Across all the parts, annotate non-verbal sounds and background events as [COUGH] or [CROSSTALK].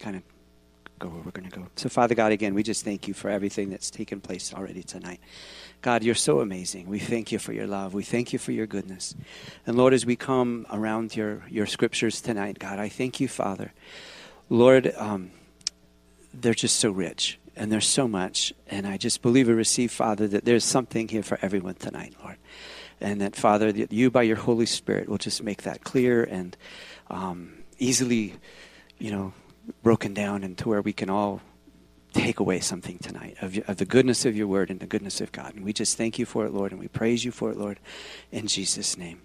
kind of go where we're going to go. So, Father God, again, we just thank you for everything that's taken place already tonight. God, you're so amazing. We thank you for your love. We thank you for your goodness. And Lord, as we come around your, your scriptures tonight, God, I thank you, Father. Lord, um, they're just so rich and there's so much. And I just believe and receive, Father, that there's something here for everyone tonight, Lord. And that, Father, that you by your Holy Spirit will just make that clear and um, easily, you know, broken down into where we can all take away something tonight of, of the goodness of your word and the goodness of God. And we just thank you for it, Lord, and we praise you for it, Lord, in Jesus' name.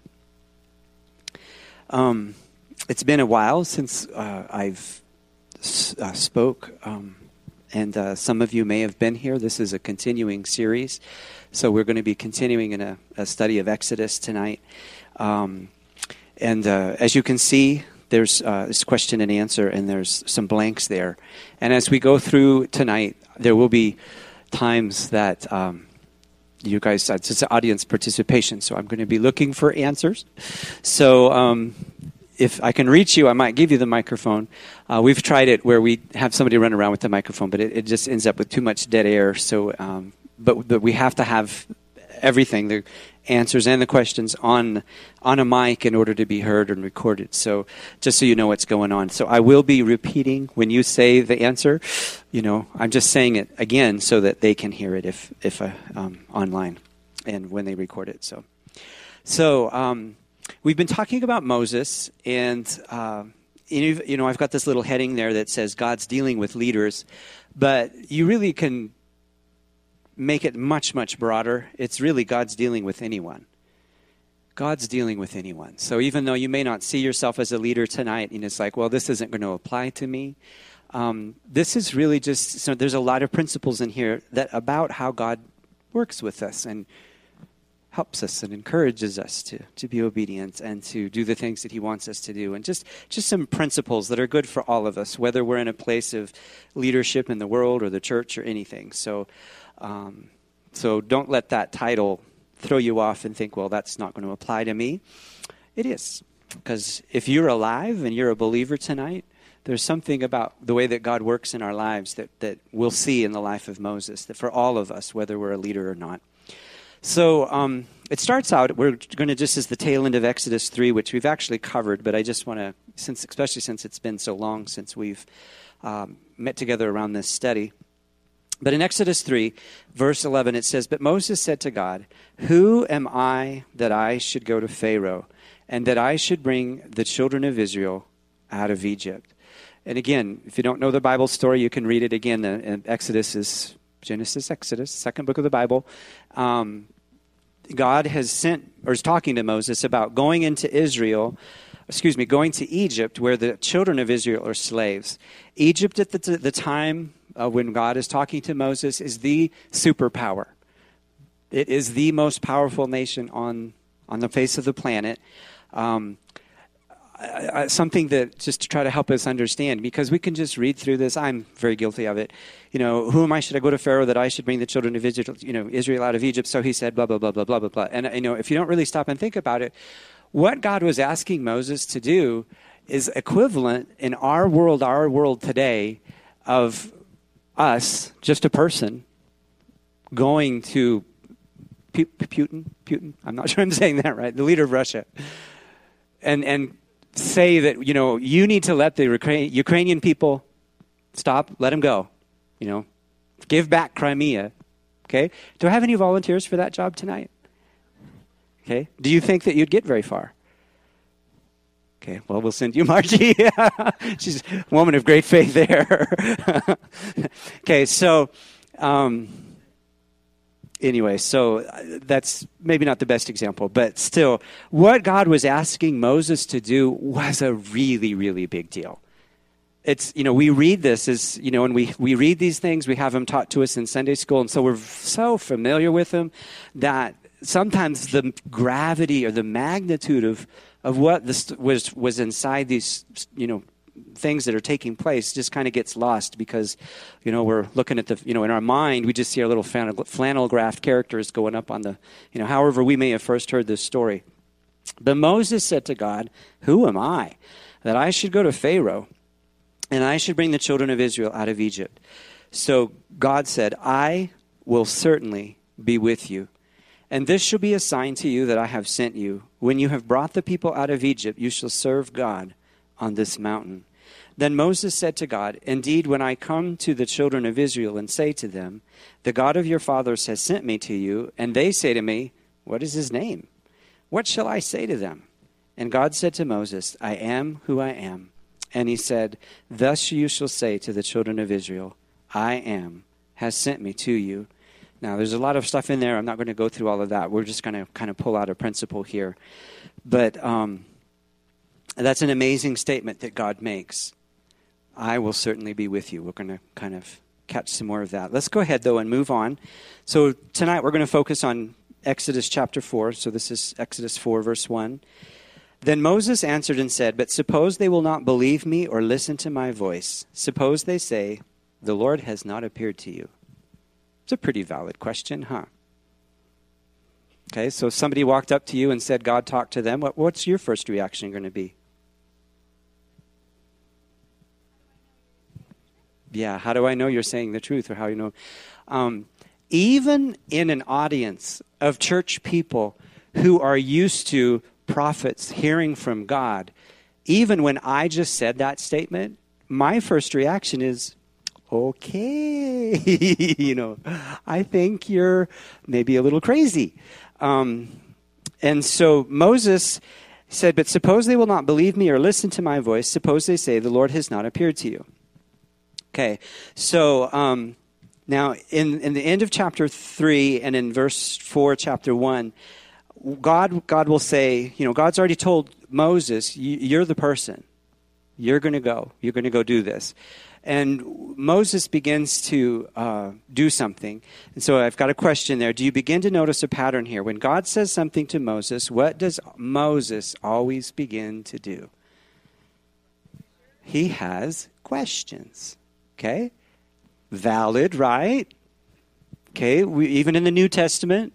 Um, it's been a while since uh, I've uh, spoke, um, and uh, some of you may have been here. This is a continuing series, so we're going to be continuing in a, a study of Exodus tonight. Um, and uh, as you can see, there's uh, this question and answer, and there's some blanks there. And as we go through tonight, there will be times that um, you guys, it's audience participation, so I'm going to be looking for answers. So um, if I can reach you, I might give you the microphone. Uh, we've tried it where we have somebody run around with the microphone, but it, it just ends up with too much dead air. So, um, but, but we have to have everything the answers and the questions on on a mic in order to be heard and recorded. So just so you know what's going on. So I will be repeating when you say the answer. You know, I'm just saying it again so that they can hear it if if uh, um, online and when they record it. So so um, we've been talking about Moses and. Uh, you know, I've got this little heading there that says God's dealing with leaders, but you really can make it much, much broader. It's really God's dealing with anyone. God's dealing with anyone. So even though you may not see yourself as a leader tonight, and it's like, well, this isn't going to apply to me. Um, this is really just so there's a lot of principles in here that about how God works with us and helps us and encourages us to, to be obedient and to do the things that he wants us to do and just just some principles that are good for all of us whether we're in a place of leadership in the world or the church or anything so um, so don't let that title throw you off and think, well, that's not going to apply to me. It is. Because if you're alive and you're a believer tonight, there's something about the way that God works in our lives that, that we'll see in the life of Moses, that for all of us, whether we're a leader or not. So um, it starts out, we're going to just as the tail end of Exodus 3, which we've actually covered, but I just want to, since, especially since it's been so long since we've um, met together around this study. But in Exodus 3, verse 11, it says, But Moses said to God, Who am I that I should go to Pharaoh, and that I should bring the children of Israel out of Egypt? And again, if you don't know the Bible story, you can read it again. Exodus is Genesis, Exodus, second book of the Bible. Um, God has sent, or is talking to Moses about going into Israel, excuse me, going to Egypt, where the children of Israel are slaves. Egypt at the, the time uh, when God is talking to Moses is the superpower. It is the most powerful nation on, on the face of the planet. Um, I, I, something that just to try to help us understand, because we can just read through this. I'm very guilty of it. You know, who am I? Should I go to Pharaoh that I should bring the children of Israel, you know, Israel out of Egypt? So he said, blah blah blah blah blah blah blah. And you know, if you don't really stop and think about it, what God was asking Moses to do is equivalent in our world, our world today, of us, just a person, going to Putin, Putin, I'm not [LAUGHS] sure I'm saying that right, the leader of Russia, and, and say that, you know, you need to let the Ukrainian people stop, let them go, you know, give back Crimea, okay? Do I have any volunteers for that job tonight? Okay, do you think that you'd get very far? Okay, well, we'll send you [LAUGHS] Margie. She's a woman of great faith there. [LAUGHS] okay, so um, anyway, so uh, that's maybe not the best example, but still, what God was asking Moses to do was a really, really big deal. It's, you know, we read this as, you know, and we, we read these things, we have them taught to us in Sunday school, and so we're so familiar with them that sometimes the gravity or the magnitude of of what this was was inside these you know things that are taking place just kind of gets lost because you know we're looking at the you know in our mind we just see our little flannel graph characters going up on the you know however we may have first heard this story but moses said to god who am i that i should go to pharaoh and I should bring the children of Israel out of Egypt. So God said, I will certainly be with you. And this shall be a sign to you that I have sent you. When you have brought the people out of Egypt, you shall serve God on this mountain. Then Moses said to God, Indeed, when I come to the children of Israel and say to them, The God of your fathers has sent me to you, and they say to me, What is his name? What shall I say to them? And God said to Moses, I am who I am. And he said, Thus you shall say to the children of Israel, I am, has sent me to you. Now, there's a lot of stuff in there. I'm not going to go through all of that. We're just going to kind of pull out a principle here. But um, that's an amazing statement that God makes. I will certainly be with you. We're going to kind of catch some more of that. Let's go ahead, though, and move on. So, tonight we're going to focus on Exodus chapter 4. So, this is Exodus 4, verse 1. Then Moses answered and said, But suppose they will not believe me or listen to my voice. Suppose they say, The Lord has not appeared to you. It's a pretty valid question, huh? Okay, so if somebody walked up to you and said God talked to them, what, what's your first reaction going to be? Yeah, how do I know you're saying the truth or how you know? Um, even in an audience of church people who are used to prophets hearing from God, even when I just said that statement, my first reaction is, okay, [LAUGHS] you know, I think you're maybe a little crazy. Um, and so Moses said, But suppose they will not believe me or listen to my voice. Suppose they say, The Lord has not appeared to you. Okay, so um, now in, in the end of chapter 3 and in verse 4, chapter 1, God, God will say, you know, God's already told Moses, you're the person. You're going to go. You're going to go do this. And Moses begins to uh, do something. And so I've got a question there. Do you begin to notice a pattern here? When God says something to Moses, what does Moses always begin to do? He has questions. Okay? Valid, right? Okay, we, even in the New Testament,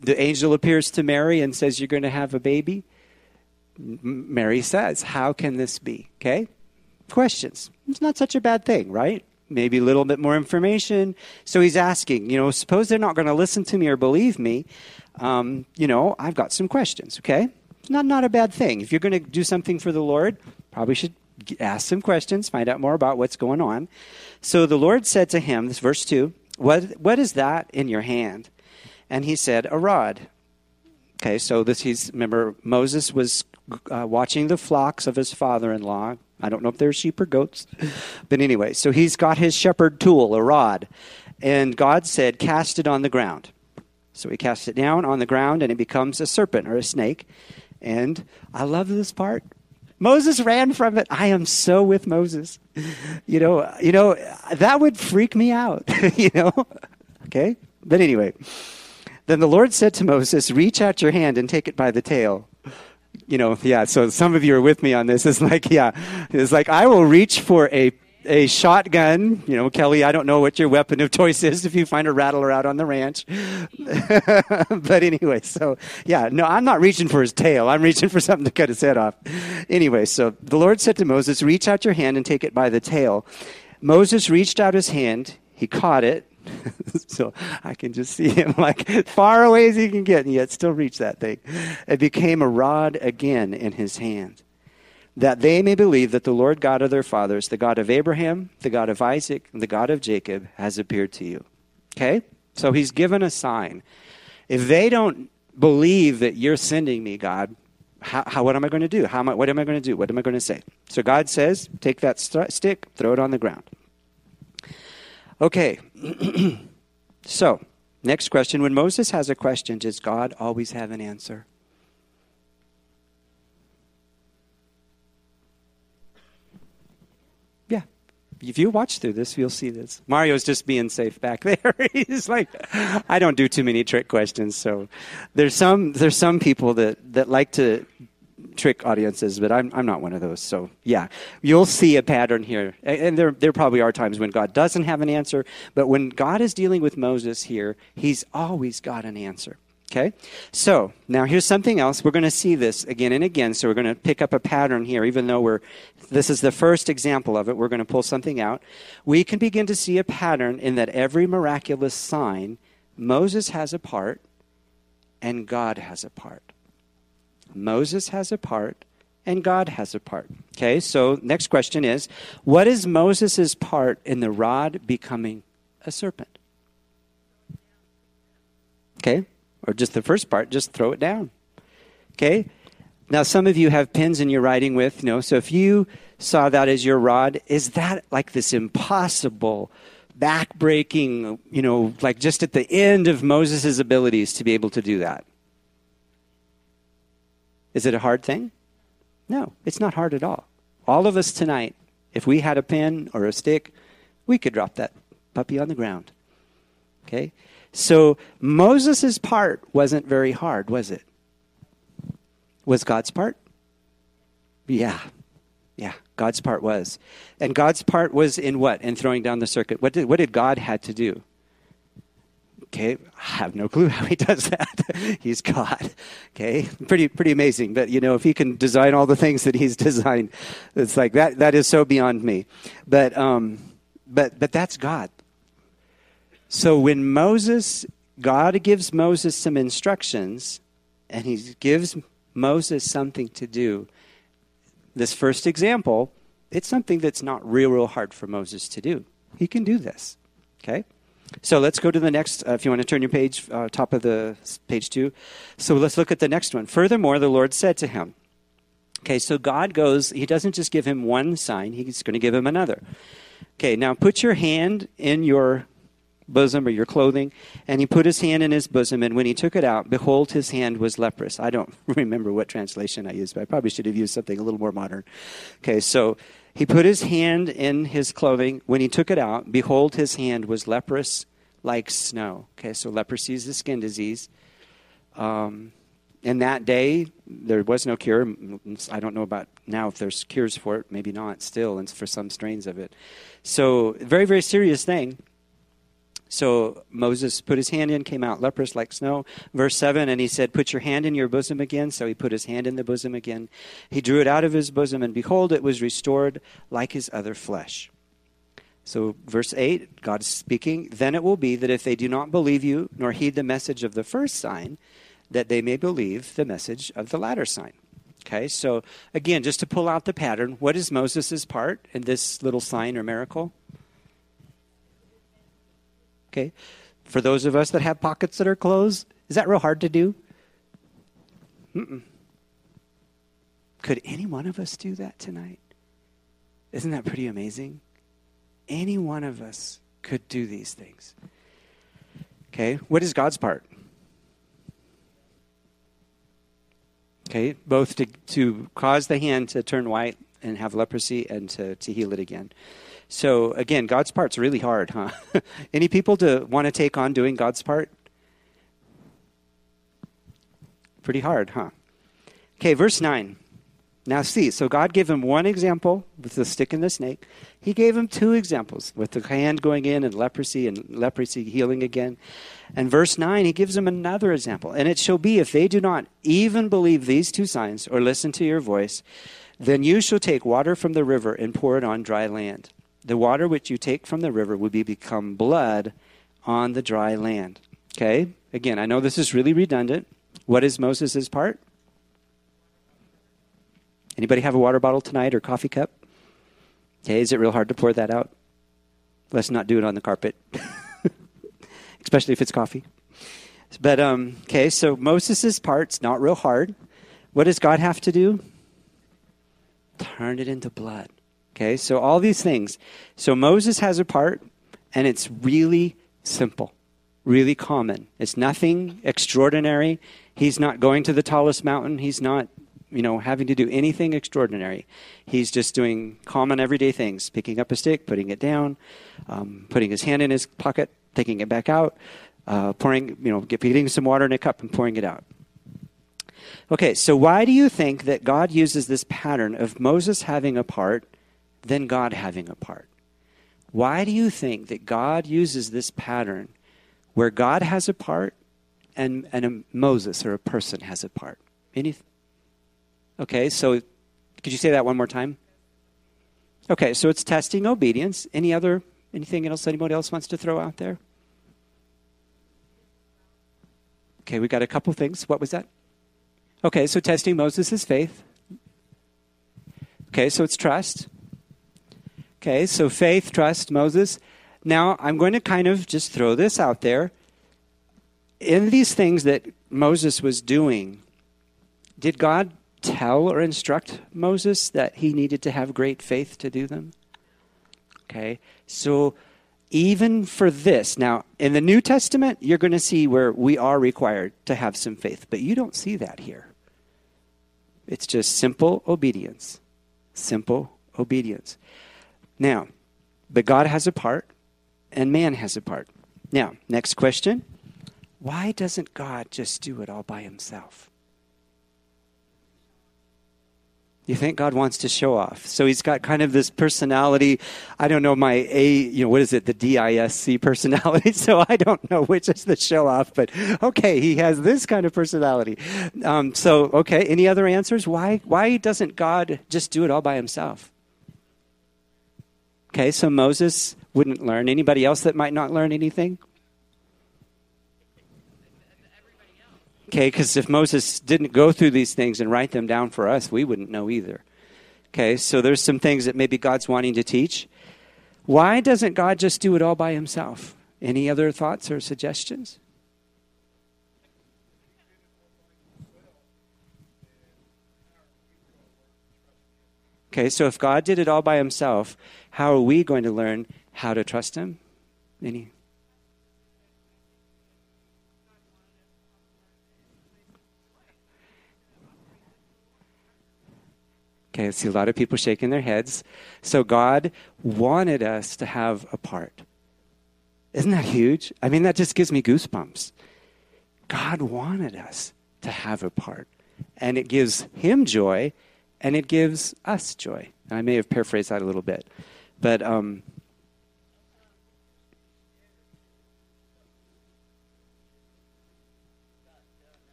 the angel appears to Mary and says, You're going to have a baby. Mary says, How can this be? Okay? questions. It's not such a bad thing, right? Maybe a little bit more information. So he's asking, you know, suppose they're not going to listen to me or believe me. Um, you know, I've got some questions, okay? It's not, not a bad thing. If you're going to do something for the Lord, probably should ask some questions, find out more about what's going on. So the Lord said to him, this verse 2, what, what is that in your hand? And he said, A rod. Okay, so this he's remember Moses was uh, watching the flocks of his father-in-law I don't know if they're sheep or goats. But anyway, so he's got his shepherd tool, a rod. And God said, Cast it on the ground. So he casts it down on the ground and it becomes a serpent or a snake. And I love this part. Moses ran from it. I am so with Moses. You know, you know, that would freak me out, [LAUGHS] you know. Okay? But anyway, then the Lord said to Moses, Reach out your hand and take it by the tail you know, yeah, so some of you are with me on this. It's like, yeah, it's like I will reach for a a shotgun. You know, Kelly, I don't know what your weapon of choice is if you find a rattler out on the ranch. [LAUGHS] but anyway, so yeah, no, I'm not reaching for his tail. I'm reaching for something to cut his head off. Anyway, so the Lord said to Moses, Reach out your hand and take it by the tail. Moses reached out his hand, he caught it, [LAUGHS] so I can just see him like far away as he can get, and yet still reach that thing. It became a rod again in his hand, that they may believe that the Lord God of their fathers, the God of Abraham, the God of Isaac, and the God of Jacob, has appeared to you. Okay? So he's given a sign. If they don't believe that you're sending me, God, how, how, what am I going to do? How am I, what am I going to do? What am I going to say? So God says, take that st- stick, throw it on the ground. Okay. [CLEARS THROAT] so, next question. When Moses has a question, does God always have an answer? Yeah. If you watch through this, you'll see this. Mario's just being safe back [LAUGHS] there. He's like, I don't do too many trick questions. So there's some there's some people that, that like to trick audiences, but I'm, I'm not one of those. So, yeah, you'll see a pattern here. And there, there probably are times when God doesn't have an answer, but when God is dealing with Moses here, he's always got an answer. Okay? So, now here's something else. We're going to see this again and again. So, we're going to pick up a pattern here, even though we're, this is the first example of it. We're going to pull something out. We can begin to see a pattern in that every miraculous sign, Moses has a part and God has a part. Moses has a part and God has a part. Okay, so next question is what is Moses' part in the rod becoming a serpent? Okay, or just the first part, just throw it down. Okay? Now, some of you have pens and you're writing with, you know, so if you saw that as your rod, is that like this impossible, backbreaking, you know, like just at the end of Moses' abilities to be able to do that? Is it a hard thing? No, it's not hard at all. All of us tonight, if we had a pen or a stick, we could drop that puppy on the ground. Okay? So Moses' part wasn't very hard, was it? Was God's part? Yeah. Yeah, God's part was. And God's part was in what? In throwing down the circuit. What did, what did God had to do? Okay, I have no clue [LAUGHS] how he does that. [LAUGHS] he's God. Okay, pretty pretty amazing. But you know, if he can design all the things that he's [LAUGHS] designed, it's like that. That is so beyond me. But um, but but that's God. So when Moses, God gives Moses some instructions, and he gives Moses something to do. This first example, it's something that's not real, real hard for Moses to do. He can do this. Okay? So let's go to the next, uh, if you want to turn your page, uh, top of the page two. So let's look at the next one. Furthermore, the Lord said to him, Okay, so God goes, He doesn't just give him one sign, He's going to give him another. Okay, now put your hand in your bosom or your clothing. And he put his hand in his bosom, and when he took it out, behold, his hand was leprous. I don't [LAUGHS] remember what translation I used, but I probably should have used something a little more modern. Okay, so he put his hand in his clothing. When he took it out, behold, his hand was leprous like snow. Okay, so leprosy is a skin disease. Um, in that day, there was no cure. I don't know about now if there's cures for it. Maybe not still, and for some strains of it. So, very, very serious thing. So Moses put his hand in, came out leprous like snow. Verse 7, and he said, Put your hand in your bosom again. So he put his hand in the bosom again. He drew it out of his bosom, and behold, it was restored like his other flesh. So, verse 8, God speaking, Then it will be that if they do not believe you, nor heed the message of the first sign, that they may believe the message of the latter sign. Okay, so again, just to pull out the pattern, what is Moses' part in this little sign or miracle? Okay? For those of us that have pockets that are closed, is that real hard to do? Mm-mm. Could any one of us do that tonight? Isn't that pretty amazing? Any one of us could do these things. Okay, what is God's part? Okay, both to, to cause the hand to turn white and have leprosy and to, to heal it again. So again, God's part's really hard, huh? [LAUGHS] Any people to want to take on doing God's part? Pretty hard, huh? Okay, verse 9. Now see, so God gave him one example with the stick and the snake. He gave him two examples with the hand going in and leprosy and leprosy healing again. And verse 9, he gives him another example. And it shall be if they do not even believe these two signs or listen to your voice, then you shall take water from the river and pour it on dry land the water which you take from the river will be become blood on the dry land. Okay? Again, I know this is really redundant. What is Moses' part? Anybody have a water bottle tonight or coffee cup? Okay, is it real hard to pour that out? Let's not do it on the carpet, [LAUGHS] especially if it's coffee. But um, okay, so Moses' part's not real hard. What does God have to do? Turn it into blood. Okay, so all these things. So Moses has a part, and it's really simple, really common. It's nothing extraordinary. He's not going to the tallest mountain. He's not, you know, having to do anything extraordinary. He's just doing common everyday things picking up a stick, putting it down, um, putting his hand in his pocket, taking it back out, uh, pouring, you know, getting some water in a cup and pouring it out. Okay, so why do you think that God uses this pattern of Moses having a part than God having a part. Why do you think that God uses this pattern where God has a part and, and a Moses or a person has a part? Any? Okay, so could you say that one more time? Okay, so it's testing obedience. Any other anything else anybody else wants to throw out there? Okay, we got a couple things. What was that? Okay, so testing Moses' faith. Okay, so it's trust. Okay, so faith, trust, Moses. Now, I'm going to kind of just throw this out there. In these things that Moses was doing, did God tell or instruct Moses that he needed to have great faith to do them? Okay, so even for this, now in the New Testament, you're going to see where we are required to have some faith, but you don't see that here. It's just simple obedience. Simple obedience. Now, but God has a part and man has a part. Now, next question. Why doesn't God just do it all by himself? You think God wants to show off. So he's got kind of this personality. I don't know my A, you know, what is it? The DISC [LAUGHS] personality. [LAUGHS] So I don't know which is the show off, but okay, he has this kind of personality. Um, so, okay, any other answers? Why, why doesn't God just do it all by himself? Okay, so Moses wouldn't learn. Anybody else that might not learn anything? Okay, because if Moses didn't go through these things and write them down for us, we wouldn't know either. Okay, so there's some things that maybe God's wanting to teach. Why doesn't God just do it all by himself? Any other thoughts or suggestions? Okay, so if God did it all by himself, how are we going to learn how to trust him? Any Okay, I see a lot of people shaking their heads. So God wanted us to have a part. Isn't that huge? I mean, that just gives me goosebumps. God wanted us to have a part. And it gives him joy, and it gives us joy. And I may have paraphrased that a little bit. But um,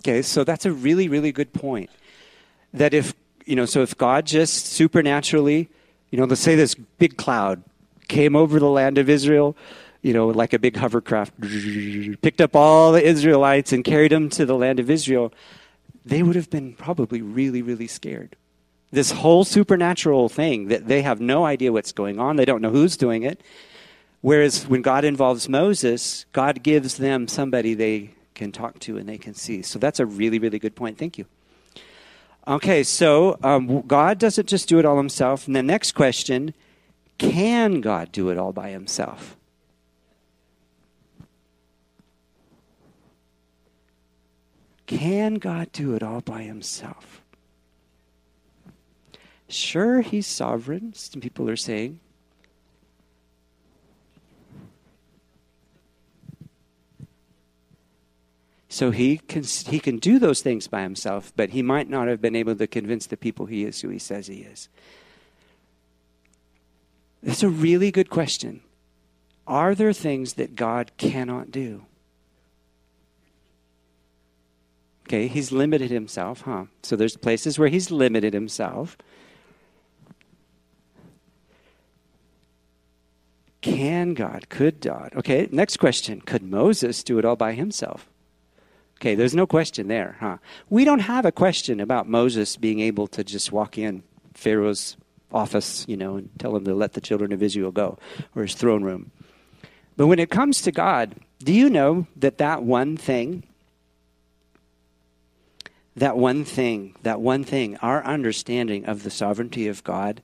Okay, so that's a really, really good point. That if, you know, so if God just supernaturally, you know, let's say this big cloud came over the land of Israel, you know, like a big hovercraft, picked up all the Israelites and carried them to the land of Israel, they would have been probably really, really scared. This whole supernatural thing that they have no idea what's going on, they don't know who's doing it. Whereas when God involves Moses, God gives them somebody they can talk to and they can see. So that's a really, really good point. Thank you. Okay, so um, God doesn't just do it all himself. And the next question can God do it all by himself? Can God do it all by himself? Sure, he's sovereign, some people are saying. So he can, he can do those things by himself, but he might not have been able to convince the people he is who he says he is. That's a really good question. Are there things that God cannot do? Okay, he's limited himself, huh? So there's places where he's limited himself. Can God, could God? Okay, next question. Could Moses do it all by himself? Okay, there's no question there, huh? We don't have a question about Moses being able to just walk in Pharaoh's office, you know, and tell him to let the children of Israel go, or his throne room. But when it comes to God, do you know that that one thing, that one thing, that one thing, our understanding of the sovereignty of God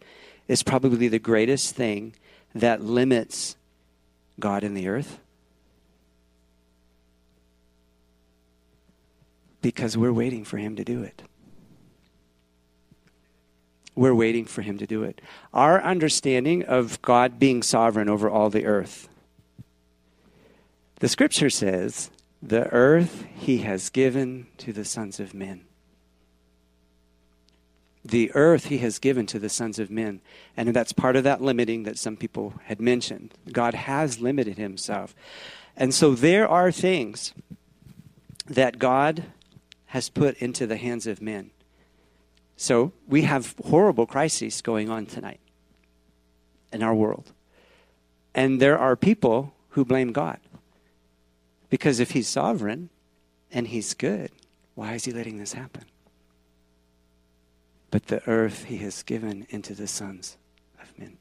is probably the greatest thing that limits God in the earth? Because we're waiting for Him to do it. We're waiting for Him to do it. Our understanding of God being sovereign over all the earth. The scripture says, the earth He has given to the sons of men. The earth he has given to the sons of men. And that's part of that limiting that some people had mentioned. God has limited himself. And so there are things that God has put into the hands of men. So we have horrible crises going on tonight in our world. And there are people who blame God. Because if he's sovereign and he's good, why is he letting this happen? But the earth he has given into the sons of men.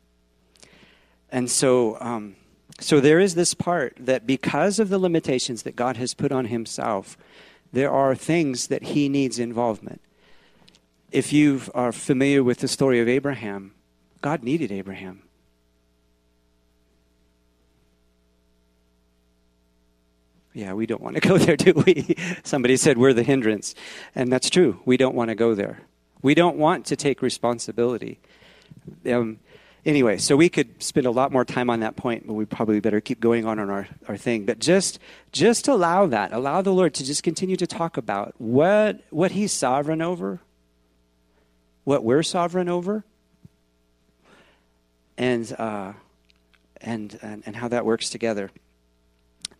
And so, um, so there is this part that because of the limitations that God has put on himself, there are things that he needs involvement. If you are familiar with the story of Abraham, God needed Abraham. Yeah, we don't want to [LAUGHS] go there, do we? Somebody said we're the hindrance. And that's true. We don't want to go there. We don't want to take responsibility. Um, anyway, so we could spend a lot more time on that point, but we probably better keep going on on our, our thing. But just just allow that. Allow the Lord to just continue to talk about what what He's sovereign over, what we're sovereign over, and uh, and, and and how that works together.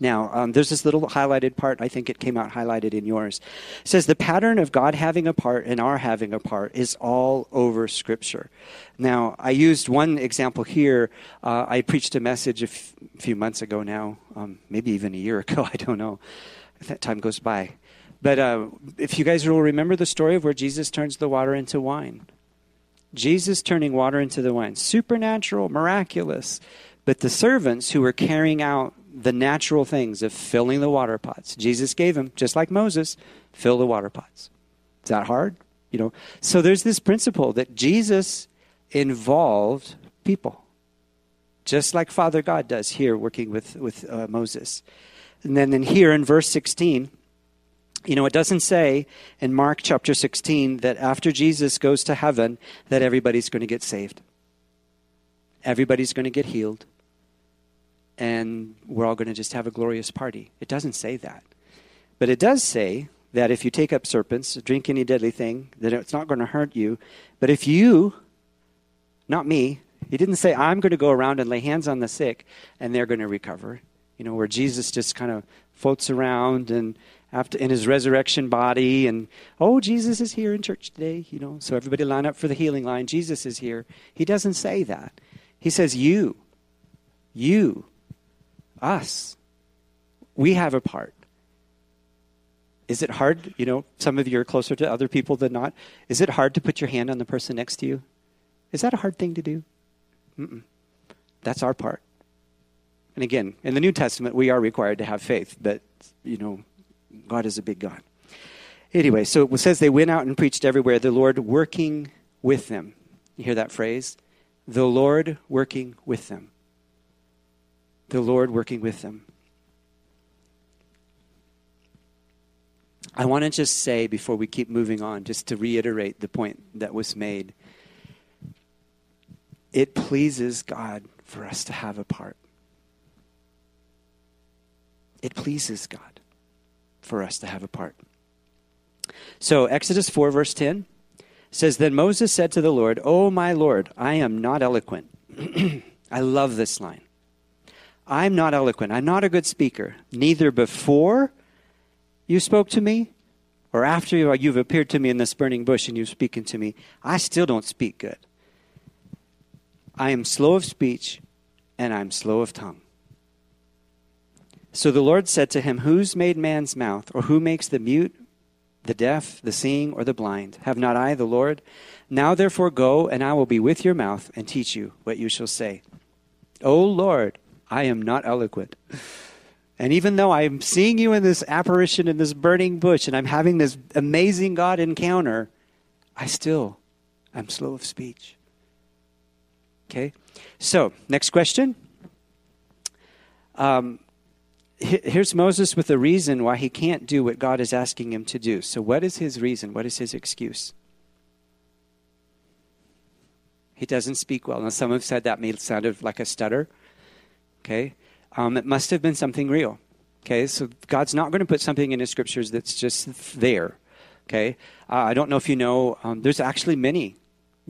Now, um, there's this little highlighted part. I think it came out highlighted in yours. It says the pattern of God having a part and our having a part is all over Scripture. Now, I used one example here. Uh, I preached a message a f- few months ago now, um, maybe even a year [LAUGHS] ago. I don't know. That time goes by. But uh, if you guys will remember the story of where Jesus turns the water into wine. Jesus turning water into the wine. Supernatural, miraculous. But the servants who were carrying out the natural things of filling the water pots. Jesus gave him, just like Moses, fill the water pots. Is that hard? You know. So there's this principle that Jesus involved people, just like Father God does here, working with with uh, Moses. And then, then here in verse 16, you know, it doesn't say in Mark chapter 16 that after Jesus goes to heaven that everybody's going to get saved. Everybody's going to get healed and we're all going to just have a glorious party. It doesn't say that. But it does say that if you take up serpents, drink any deadly thing, that it's not going to hurt you. But if you, not me, he didn't say, I'm going to go around and lay hands on the sick and they're going to recover. You know, where Jesus just kind of floats around and after in his resurrection body and oh jesus is here in church today you know so everybody line up for the healing line jesus is here he doesn't say that he says you you us. We have a part. Is it hard? You know, some of you are closer to other people than not. Is it hard to put your hand on the person next to you? Is that a hard thing to do? Mm-mm. That's our part. And again, in the New Testament, we are required to have faith, but, you know, God is a big God. Anyway, so it says they went out and preached everywhere, the Lord working with them. You hear that phrase? The Lord working with them the Lord working with them. I want to just say before we keep moving on, just to reiterate the point that was made. It pleases God for us to have a part. It pleases God for us to have a part. So, Exodus 4, verse 10 says, Then Moses said to the Lord, Oh, my Lord, I am not eloquent. [CLEARS THROAT] I love this line. I'm not eloquent. I'm not a good speaker, neither before you spoke to me or after you've appeared to me in this burning bush and you've spoken to me. I still don't speak good. I am slow of speech and I'm slow of tongue. So the Lord said to him, Who's made man's mouth, or who makes the mute, the deaf, the seeing, or the blind? Have not I, the Lord? Now therefore go, and I will be with your mouth and teach you what you shall say. O Lord, I am not eloquent. And even though I'm seeing you in this apparition in this burning bush and I'm having this amazing God encounter, I still am slow of speech. Okay? So, next question. Um, here's Moses with a reason why he can't do what God is asking him to do. So, what is his reason? What is his excuse? He doesn't speak well. Now, some have said that may sound like a stutter. Okay? Um, it must have been something real. Okay? So God's not going to put something in His scriptures that's just there. Okay, uh, I don't know if you know. Um, there's actually many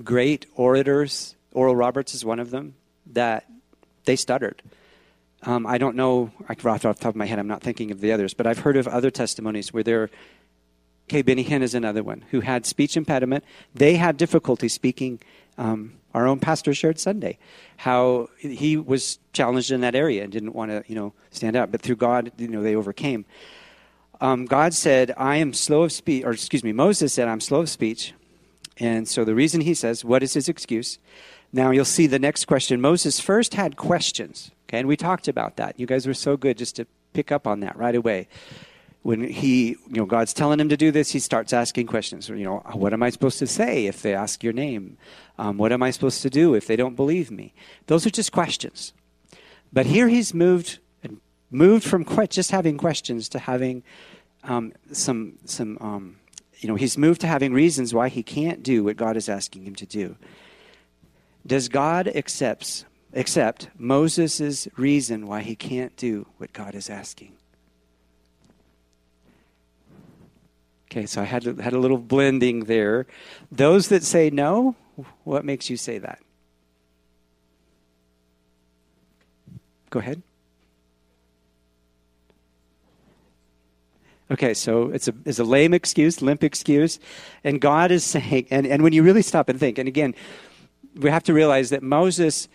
great orators. Oral Roberts is one of them that they stuttered. Um, I don't know, I off the top of my head, I'm not thinking of the others, but I've heard of other testimonies where they're, okay, Benny Hinn is another one who had speech impediment. They had difficulty speaking. Um, our own pastor shared Sunday how he was challenged in that area and didn't want to, you know, stand out. But through God, you know, they overcame. Um, God said, I am slow of speech, or excuse me, Moses said, I'm slow of speech. And so the reason he says, what is his excuse? Now you'll see the next question. Moses first had questions, okay, and we talked about that. You guys were so good just to pick up on that right away. When he, you know, God's telling him to do this, he starts asking questions. You know, what am I supposed to say if they ask your name? Um, what am I supposed to do if they don't believe me? Those are just questions. But here he's moved moved from just having questions to having um, some some um, you know he's moved to having reasons why he can't do what God is asking him to do. Does God accepts, accept Moses' reason why he can't do what God is asking? Okay, so I had, had a little blending there. Those that say no, what makes you say that? Go ahead. Okay, so it's a, it's a lame excuse, limp excuse. And God is saying, and, and when you really stop and think, and again, we have to realize that Moses,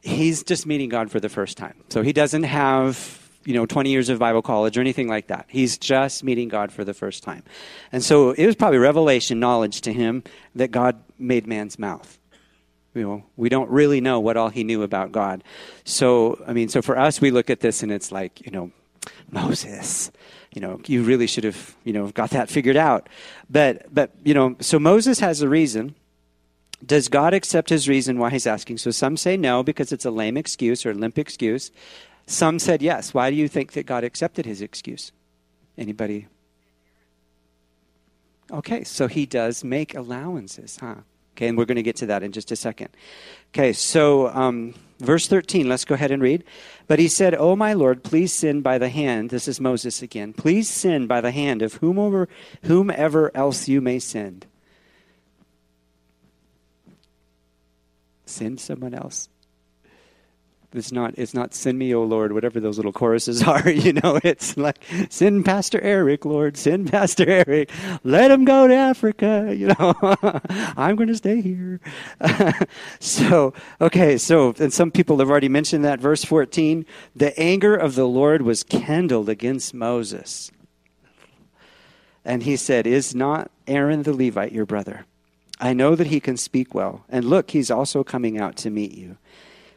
he's just meeting God for the first time. So he doesn't have you know 20 years of bible college or anything like that. He's just meeting god for the first time. And so it was probably revelation knowledge to him that god made man's mouth. You know we don't really know what all he knew about god. So i mean so for us we look at this and it's like you know moses you know you really should have you know got that figured out. But but you know so moses has a reason. Does God accept his reason why he's asking? So some say no because it's a lame excuse or a limp excuse. Some said yes. Why do you think that God accepted his excuse? Anybody? Okay, so he does make allowances, huh? Okay, and we're going to get to that in just a second. Okay, so um, verse 13, let's go ahead and read. But he said, Oh, my Lord, please sin by the hand. This is Moses again. Please sin by the hand of whomever, whomever else you may send. send someone else. It's not, it's not send me, O Lord, whatever those little choruses [LAUGHS] are, you know, it's like send Pastor Eric, Lord, send [LAUGHS] Pastor Eric, let him go to Africa, [LAUGHS] you know, I'm going to stay here. so, okay, so, and some people have already mentioned that, verse 14, the anger of the Lord was kindled against Moses. And he said, Is not Aaron the Levite your brother? I know that he can speak well. And look, he's also coming out to meet you.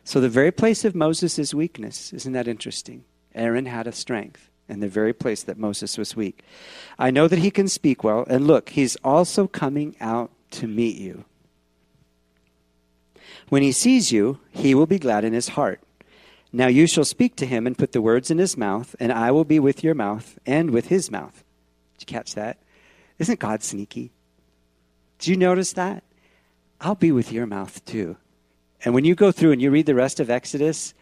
So, the very place of Moses' weakness, isn't that interesting? Aaron had a strength in the very place that Moses was weak. I know that he can speak well. And look, he's also coming out to meet you. When he sees you, he will be glad in his heart. Now you shall speak to him and put the words in his mouth, and I will be with your mouth and with his mouth. Did you catch that? Isn't God sneaky? Do you notice that? I'll be with your mouth too. And when you go through and you read the rest of Exodus,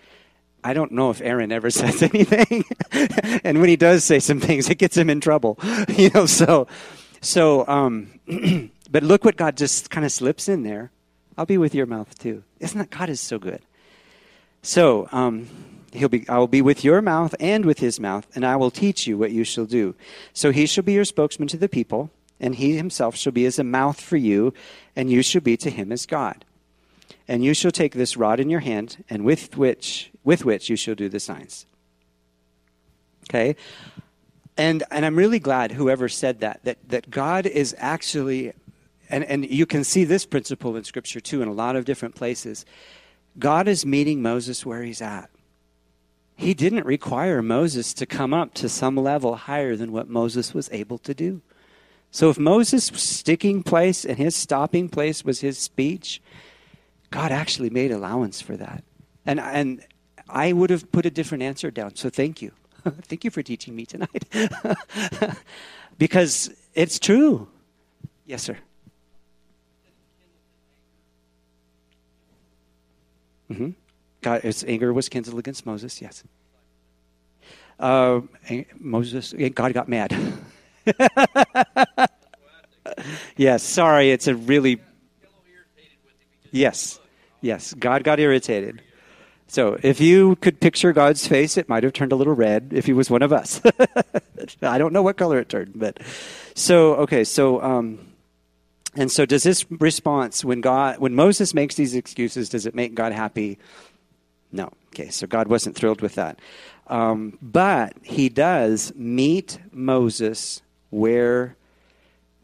I don't know if Aaron ever [LAUGHS] says anything. [LAUGHS] and when he does say some things, it gets him in trouble. [LAUGHS] you know, so so um [CLEARS THROAT] but look what God just kind of slips in there. I'll be with your mouth too. Isn't that God is so good? So um he'll be I will be with your mouth and with his mouth, and I will teach you what you shall do. So he shall be your spokesman to the people and he himself shall be as a mouth for you, and you shall be to him as God. And you shall take this rod in your hand, and with which with which you shall do the signs. Okay? And and I'm really glad whoever said that, that that God is actually and, and you can see this principle in scripture too in a lot of different places. God is meeting Moses where he's at. He didn't require Moses to come up to some level higher than what Moses was able to do. So if Moses' sticking place and his stopping place was his speech, God actually made allowance for that. And, and I would have put a different answer down. So thank you. [LAUGHS] thank you for teaching me tonight. [LAUGHS] because it's true. Yes, sir. Mm-hmm. God, its anger was kindled against Moses. Yes. Uh, Moses, God got mad. [LAUGHS] yes, sorry, it's a really. Yes, yes, God got irritated. So if you could picture God's face, it might have turned a little red if he was one of us. [LAUGHS] I don't know what color it turned, but so okay, so um, and so does this response when God when Moses makes these excuses, does it make God happy? No. Okay, so God wasn't thrilled with that. Um, but he does meet Moses where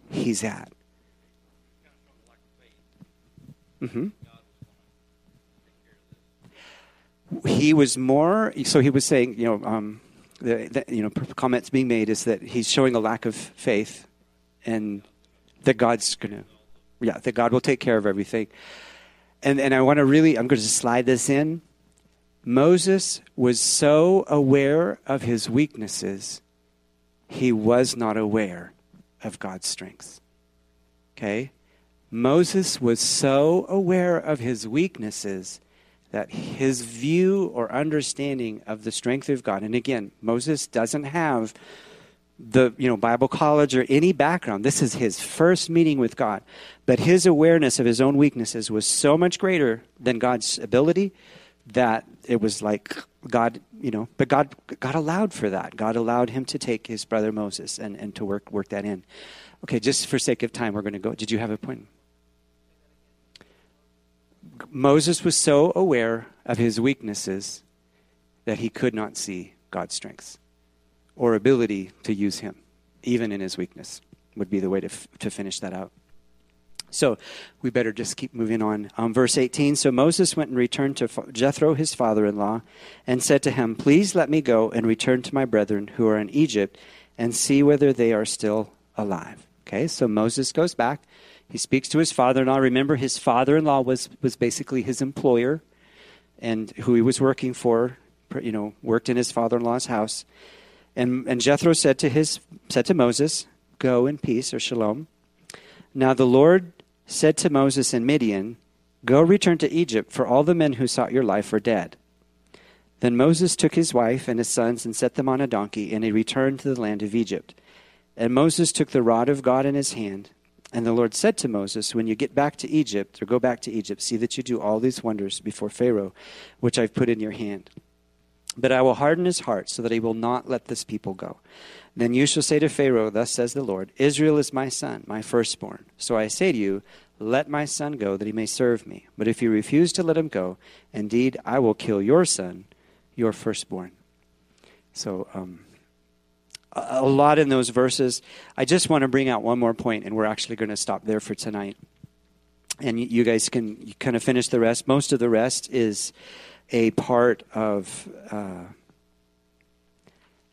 he's at. Mm-hmm. He was more, so he was saying, you know, um, the, the, you know, comments being made is that he's showing a lack of faith and that God's to, yeah, that God will take care of everything. And, and I want to really, I'm going to slide this in. Moses was so aware of his weaknesses, he was not aware of God's strength. Okay? Moses was so aware of his weaknesses that his view or understanding of the strength of God, and again, Moses doesn't have the you know Bible college or any background. This is his first meeting with God, but his awareness of his own weaknesses was so much greater than God's ability that it was like God, you know, but God God allowed for that. God allowed him to take his brother Moses and, and to work work that in. Okay, just for sake of time, we're going to go. Did you have a point? Moses was so aware of his weaknesses that he could not see God's strengths or ability to use him, even in his weakness, would be the way to, f- to finish that out. So we better just keep moving on. Um, verse 18 So Moses went and returned to Jethro, his father in law, and said to him, Please let me go and return to my brethren who are in Egypt and see whether they are still alive. Okay, so Moses goes back he speaks to his father in law. Remember, his father in law was, was basically his employer and who he was working for, you know, worked in his father in law's house. And, and Jethro said to, his, said to Moses, Go in peace, or shalom. Now the Lord said to Moses in Midian, Go return to Egypt, for all the men who sought your life are dead. Then Moses took his wife and his sons and set them on a donkey, and he returned to the land of Egypt. And Moses took the rod of God in his hand and the Lord said to Moses, When you get back to Egypt, or go back to Egypt, see that you do all these wonders before Pharaoh, which I've put in your hand. But I will harden his heart, so that he will not let this people go. Then you shall say to Pharaoh, Thus says the Lord, Israel is my son, my firstborn. So I say to you, Let my son go, that he may serve me. But if you refuse to let him go, indeed I will kill your son, your firstborn. So, um, a lot in those verses. I just want to bring out one more point, and we're actually going to stop there for tonight. And you guys can kind of finish the rest. Most of the rest is a part of, uh,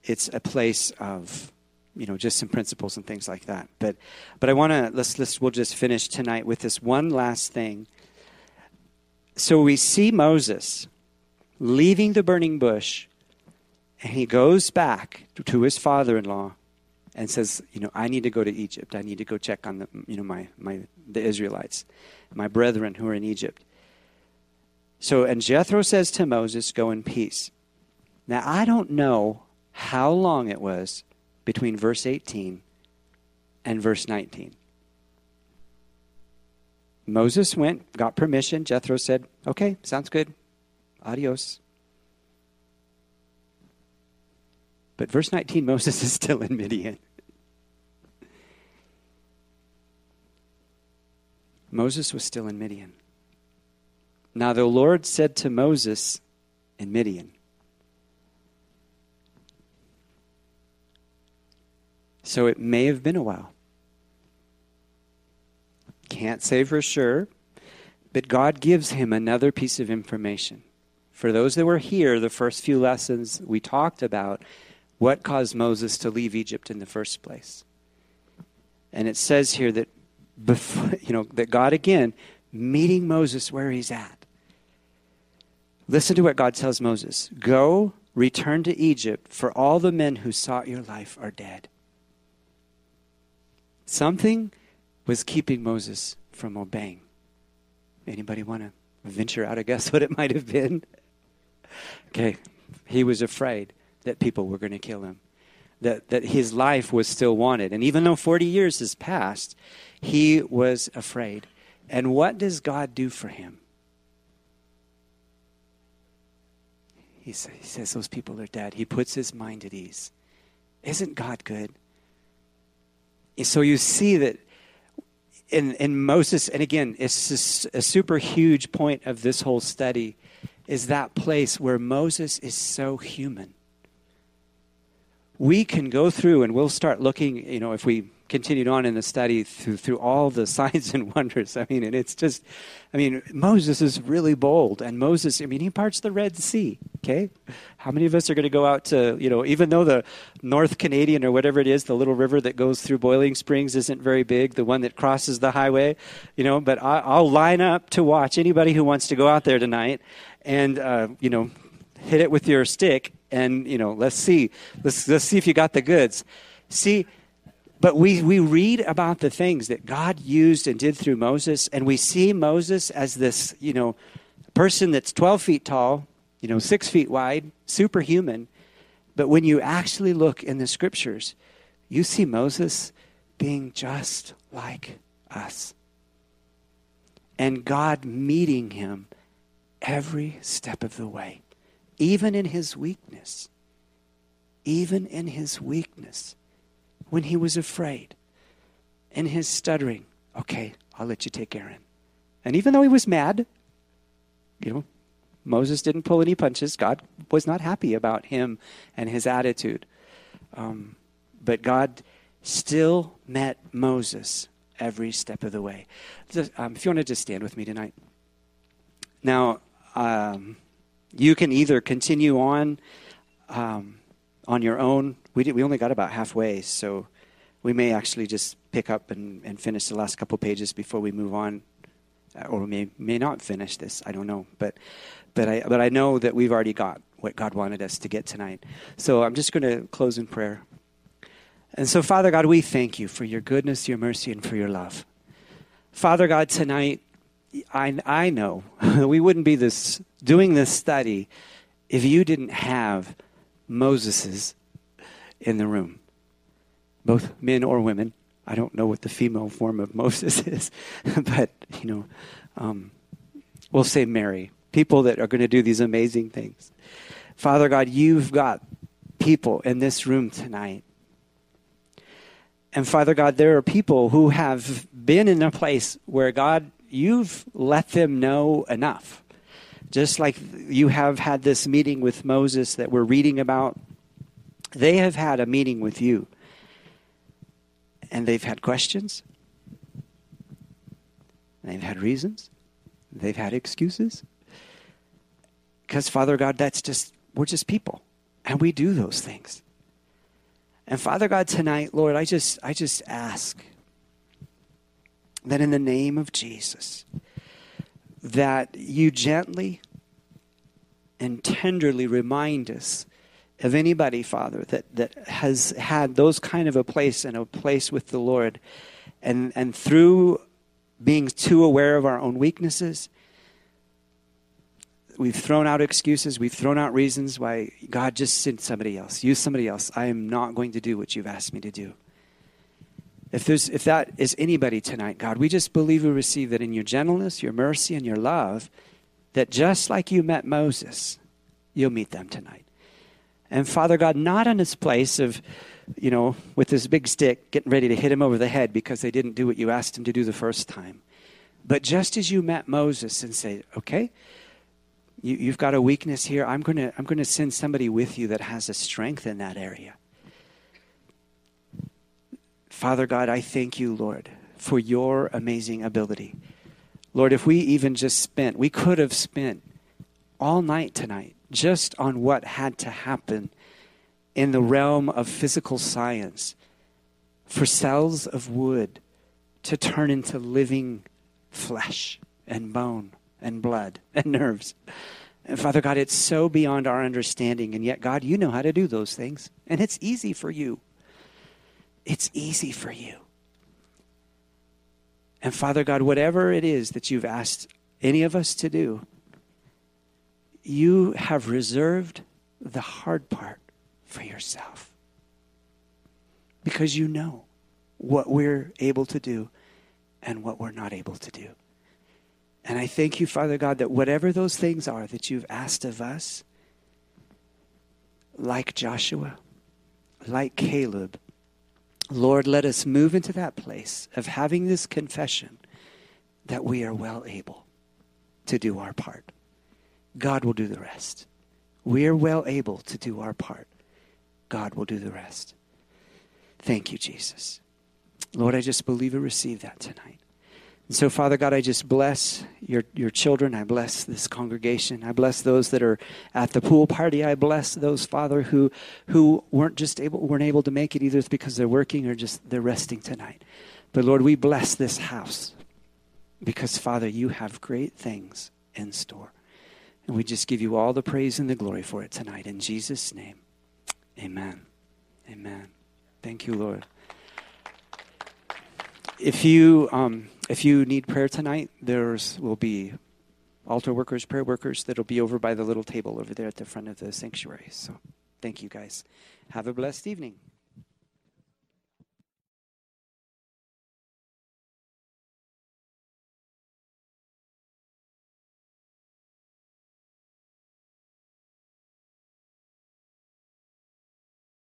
it's a place of, you know, just some principles and things like that. But, but I want to, let's, let's, we'll just finish tonight with this one last thing. So we see Moses leaving the burning bush and he goes back to his father-in-law and says, you know, I need to go to Egypt. I need to go check on the, you know, my, my the Israelites, my brethren who are in Egypt. So, and Jethro says to Moses, go in peace. Now, I don't know how long it was between verse 18 and verse 19. Moses went, got permission. Jethro said, okay, sounds good. Adios. But verse 19, Moses [LAUGHS] is still in Midian. Moses was still in Midian. Now the Lord said to Moses in Midian, So it may have been a while. Can't say for sure, but God gives him another piece of information. For those that were here, the first few lessons we talked about what caused Moses to leave Egypt in the first place? And it says here that before, [LAUGHS] you know that God again meeting Moses where he's at. Listen to what God tells Moses. Go, return to Egypt, for all the men who sought your life are dead. Something was keeping Moses from obeying. Anybody want to venture out a guess [LAUGHS] what it might have been? Okay, he was afraid that people were going to kill him. that, that his life was still wanted. And even though 40 years has passed, he was afraid. And what does God do for him? He, he says, Those people are dead. He puts his mind at ease. Isn't God good? So you see that in, in Moses, and again, it's a super huge point of this whole study, is that place where Moses is so human. We can go through and we'll start looking, you know, if we continued on in the study through, through all the [LAUGHS] signs and wonders. I mean, and it's just, I mean, Moses is really bold. And Moses, I mean, he parts the Red Sea, okay? How many of us are going to go out to, you know, even though the North Canadian or whatever it is, the little river that goes through Boiling Springs isn't very big, the one that crosses the highway, you know, but I, I'll line up to watch anybody who wants to go out there tonight and, uh, you know, hit it with your stick and, you know, let's see. Let's, let's see if you got the goods. See, but we, we read about the things that God used and did through Moses, and we see Moses as this, you know, person that's 12 feet tall, you know, six feet wide, superhuman. But when you actually look in the scriptures, you see Moses being just like us. And God meeting him every step of the way, even in his weakness. Even in his weakness when he was afraid in his stuttering, okay, I'll let you take Aaron. And even though he was mad, you know, Moses didn't pull any punches. God was not happy about him and his attitude. Um, but God still met Moses every step of the way. Um, if you want to stand with me tonight. Now, um, you can either continue on um, on your own we, did, we only got about halfway, so we may actually just pick up and, and finish the last couple pages before we move on, uh, or we may, may not finish this. I don't know. But, but, I, but I know that we've already got what God wanted us to get tonight. So I'm just going to close in prayer. And so, Father God, we thank you for your goodness, your mercy, and for your love. Father God, tonight, I, I know [LAUGHS] we wouldn't be this, doing this study if you didn't have Moses's in the room, both men or women. I don't know what the female form of [LAUGHS] Moses is, [LAUGHS] but, you know, um, we'll say Mary, people that are going to do these amazing things. Father God, you've got people in this room tonight. And Father God, there are people who have been in a place where God, you've let them know enough. Just like you have had this meeting with Moses that we're reading about they have had a meeting with you and they've had questions, they've had reasons, they've had excuses. Because, Father God, that's just, we're just people and we do those things. And Father God, tonight, Lord, I just, I just ask that in the name of Jesus, that you gently and tenderly remind us of anybody, Father, that, that has had those kind of a place and a place with the Lord, and, and through being too aware of our own weaknesses, we've thrown out excuses, we've thrown out reasons why God just sent somebody else, use somebody else. I am not going to do what you've asked me to do. If, there's, if that is anybody tonight, God, we just believe we receive that in your gentleness, your mercy, and your love, that just like you met Moses, you'll meet them tonight. And Father God, not in this place of, you know, with this big stick, getting ready to hit him over the head because they didn't do what you asked him to do the first time. But just as you met Moses and say, okay, you, have got a weakness here, I'm going to I'm going to send somebody with you that has a strength in that area. Father God, I thank you, Lord, for your amazing ability. Lord, if we even just spent, we could have spent all night tonight just on what had to happen in the realm of physical science for cells of wood to turn into living flesh and bone and blood and nerves. And Father God, it's so beyond our understanding. And yet, God, you know how to do those things. And it's easy for you. It's easy for you. And Father God, whatever it is that you've asked any of us to do, you have reserved the hard part for yourself. because you know what we're able to do and what we're not able to do. And I thank you, Father God, that whatever those things are that you've asked of us, like Joshua, like Caleb, Lord, let us move into that place of having this confession that we are well able to do our part. God will do the rest. We are well able to do our part. God will do the rest. Thank you, Jesus. Lord, I just believe and receive that tonight. And so, Father God, I just bless your, your children. I bless this congregation. I bless those that are at the pool party. I bless those, Father, who, who weren't just able, weren't able to make it either because they're working or just they're resting tonight. But Lord, we bless this house because, Father, you have great things in store. And we just give you all the praise and the glory for it tonight. In Jesus' name, amen. Amen. Thank you, Lord. If you, um, if you need prayer tonight, there's will be altar workers, prayer workers that'll be over by the little table over there at the front of the sanctuary. So thank you guys. Have a blessed evening.